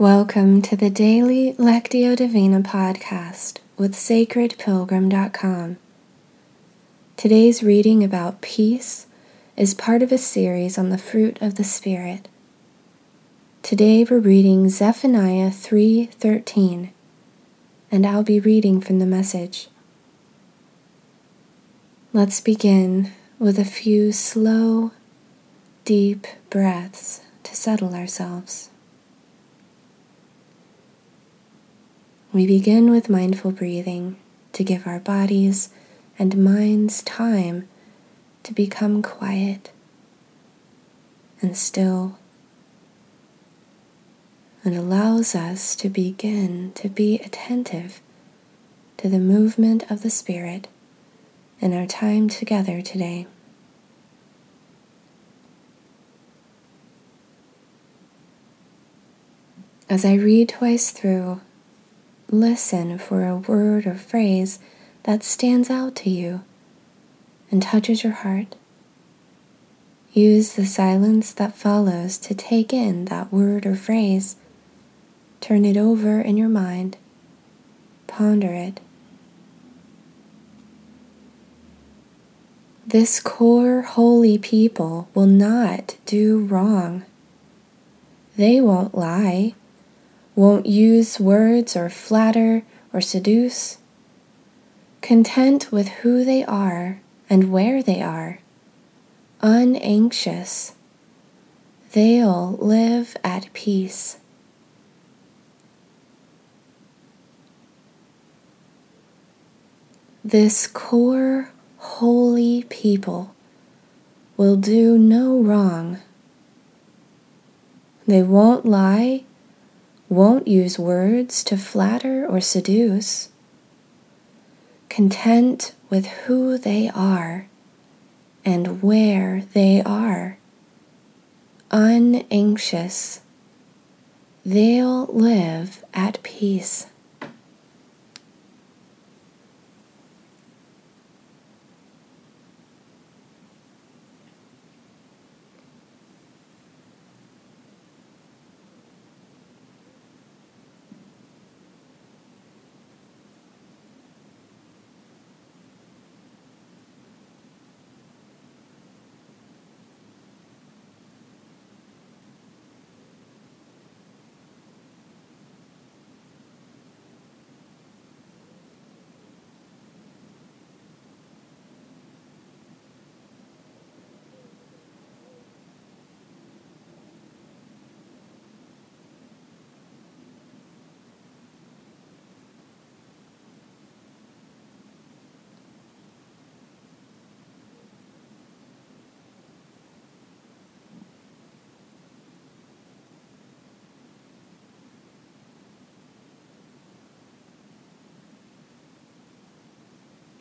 Welcome to the daily Lectio Divina podcast with sacredpilgrim.com. Today's reading about peace is part of a series on the fruit of the Spirit. Today we're reading Zephaniah 3:13, and I'll be reading from the message. Let's begin with a few slow, deep breaths to settle ourselves. We begin with mindful breathing to give our bodies and minds time to become quiet and still. and allows us to begin to be attentive to the movement of the Spirit in our time together today. As I read twice through, Listen for a word or phrase that stands out to you and touches your heart. Use the silence that follows to take in that word or phrase. Turn it over in your mind. Ponder it. This core holy people will not do wrong. They won't lie won't use words or flatter or seduce. Content with who they are and where they are, unanxious, they'll live at peace. This core holy people will do no wrong. They won't lie won't use words to flatter or seduce. Content with who they are and where they are. Unanxious, they'll live at peace.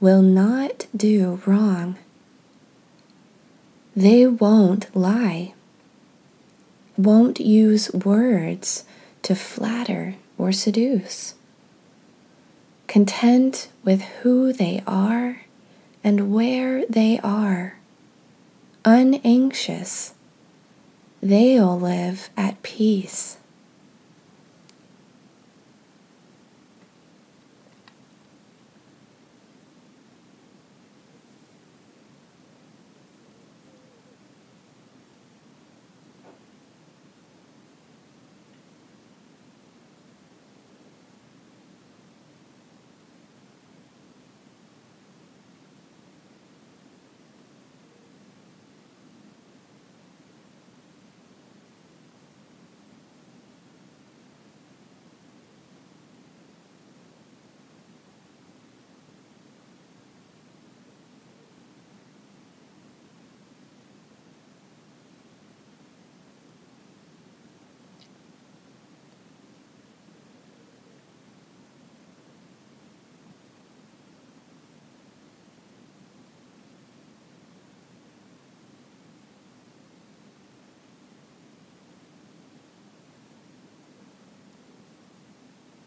will not do wrong. They won't lie, won't use words to flatter or seduce. Content with who they are and where they are, unanxious, they'll live at peace.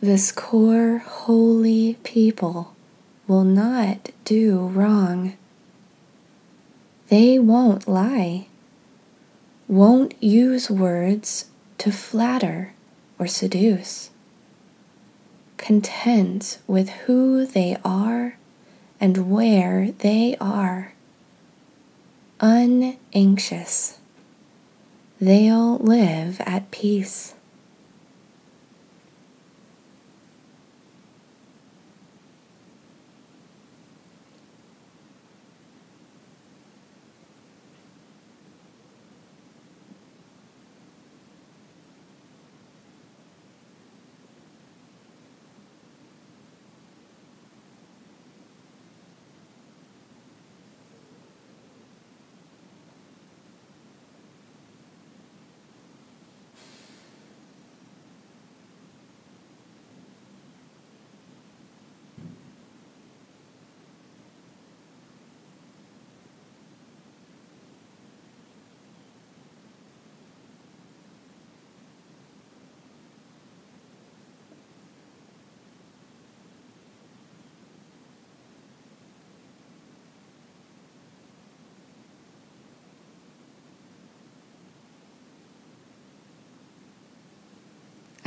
This core holy people will not do wrong. They won't lie, won't use words to flatter or seduce. Content with who they are and where they are. Unanxious. They'll live at peace.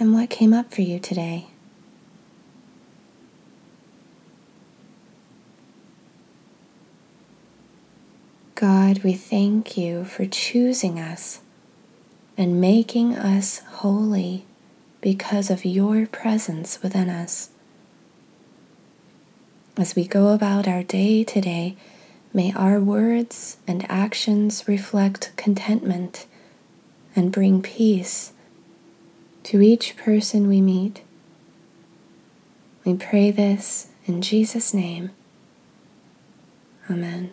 and what came up for you today. God, we thank you for choosing us and making us holy because of your presence within us. As we go about our day today, may our words and actions reflect contentment and bring peace to each person we meet. We pray this in Jesus' name. Amen.